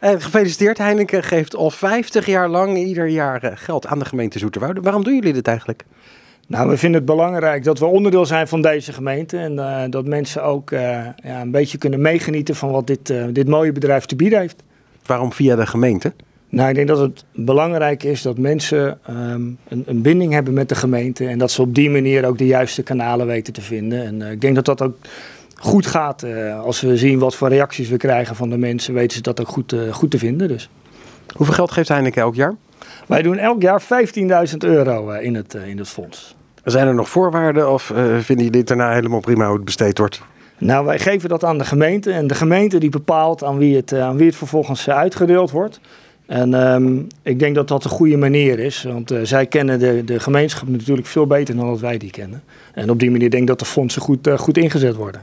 Uh, gefeliciteerd, Heineken geeft al 50 jaar lang ieder jaar geld aan de gemeente Zoeterwoude. Waarom doen jullie dit eigenlijk? Nou, we vinden het belangrijk dat we onderdeel zijn van deze gemeente. En uh, dat mensen ook uh, ja, een beetje kunnen meegenieten van wat dit, dit mooie bedrijf te bieden heeft. Waarom via de gemeente? Nou, ik denk dat het belangrijk is dat mensen um, een, een, binding hebben met de gemeente. En dat ze op die manier ook de juiste kanalen weten te vinden. En ik denk dat dat ook goed gaat. als we zien wat voor reacties we krijgen van de mensen, weten ze dat ook goed, goed te vinden. Dus. Hoeveel geld geeft Heineken elk jaar? Wij doen elk jaar 15.000 euro in het, in het fonds. Zijn er nog voorwaarden of vinden jullie dit daarna helemaal prima hoe het besteed wordt? Nou, wij geven dat aan de gemeente en de gemeente die bepaalt aan wie het, aan wie het vervolgens uitgedeeld wordt. En um, ik denk dat dat een goede manier is, want uh, zij kennen de, de gemeenschap natuurlijk veel beter dan dat wij die kennen. En op die manier denk ik dat de fondsen goed, uh, goed ingezet worden.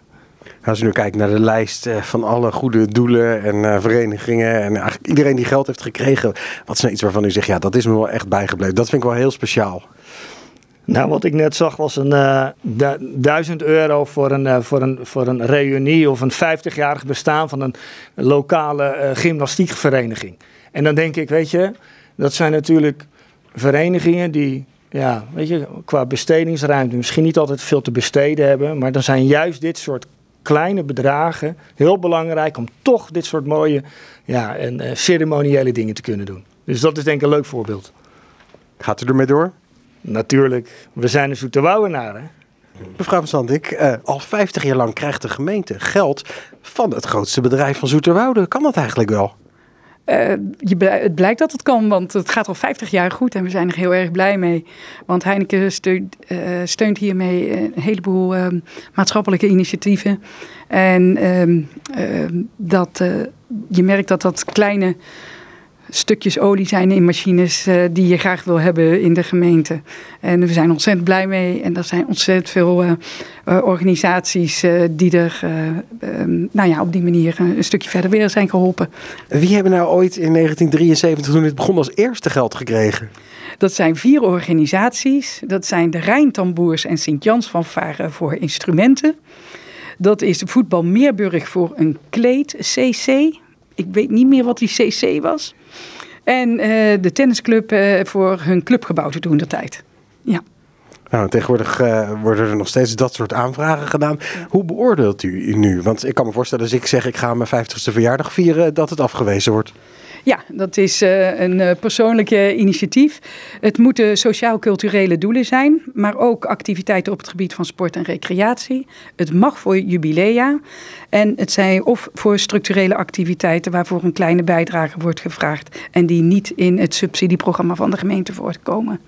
Als je nu kijkt naar de lijst van alle goede doelen en uh, verenigingen en eigenlijk iedereen die geld heeft gekregen, wat is nou iets waarvan u zegt, ja, dat is me wel echt bijgebleven. Dat vind ik wel heel speciaal. Nou, wat ik net zag was een uh, duizend euro voor een, voor, een, voor een reunie of een 50-jarig bestaan van een lokale gymnastiekvereniging. En dan denk ik, weet je, dat zijn natuurlijk verenigingen die, ja, weet je, qua bestedingsruimte misschien niet altijd veel te besteden hebben. Maar dan zijn juist dit soort kleine bedragen heel belangrijk om toch dit soort mooie ja, en, ceremoniële dingen te kunnen doen. Dus dat is denk ik een leuk voorbeeld. Gaat u ermee door? Natuurlijk, we zijn een Zoeterwoudenaren. Mevrouw van Zandik, uh, al 50 jaar lang krijgt de gemeente geld van het grootste bedrijf van Zoeterwoude. Kan dat eigenlijk wel? Uh, je, het blijkt dat het kan, want het gaat al 50 jaar goed en we zijn er heel erg blij mee. Want Heineken steunt, uh, steunt hiermee een heleboel uh, maatschappelijke initiatieven. En ehm, dat, je merkt dat dat kleine stukjes olie zijn in machines uh, die je graag wil hebben in de gemeente. En we zijn ontzettend blij mee. En er zijn ontzettend veel uh, uh, organisaties die er um, nou ja, op die manier een stukje verder weer zijn geholpen. Wie hebben nou ooit in 1973, toen het begon, als eerste geld gekregen? Dat zijn vier organisaties. Dat zijn de Rijntamboers en Sint-Jans van Varen voor instrumenten. Dat is de Voetbal Meerburg voor een kleed, CC. Ik weet niet meer wat die CC was. En uh, de tennisclub uh, voor hun clubgebouw te doen de tijd. Ja. Nou, tegenwoordig uh, worden er nog steeds dat soort aanvragen gedaan. Hoe beoordeelt u nu? Want ik kan me voorstellen, als ik zeg ik ga mijn 50ste verjaardag vieren, dat het afgewezen wordt. Ja, dat is uh, een uh, persoonlijk initiatief. Het moeten sociaal-culturele doelen zijn, maar ook activiteiten op het gebied van sport en recreatie. Het mag voor jubilea en het zijn of voor structurele activiteiten waarvoor een kleine bijdrage wordt gevraagd en die niet in het subsidieprogramma van de gemeente voortkomen.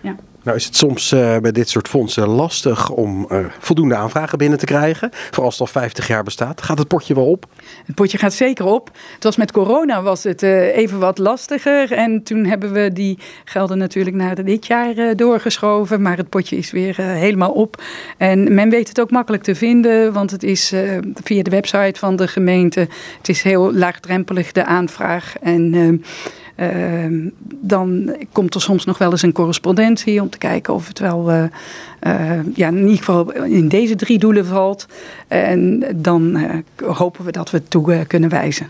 Ja. Nou is het soms uh, bij dit soort fondsen lastig om uh, voldoende aanvragen binnen te krijgen. Vooral als het al 50 jaar bestaat. Gaat het potje wel op? Het potje gaat zeker op. Het was met corona was het uh, even wat lastiger. En toen hebben we die gelden natuurlijk naar dit jaar doorgeschoven. Maar het potje is weer helemaal op. En men weet het ook makkelijk te vinden. Want het is via de website van de gemeente. Het is heel laagdrempelig de aanvraag. En uh, dan komt er soms nog wel eens een correspondentie om te kijken of het wel uh, uh, ja, in ieder geval in deze drie doelen valt. En dan hopen we dat we het toe kunnen wijzen.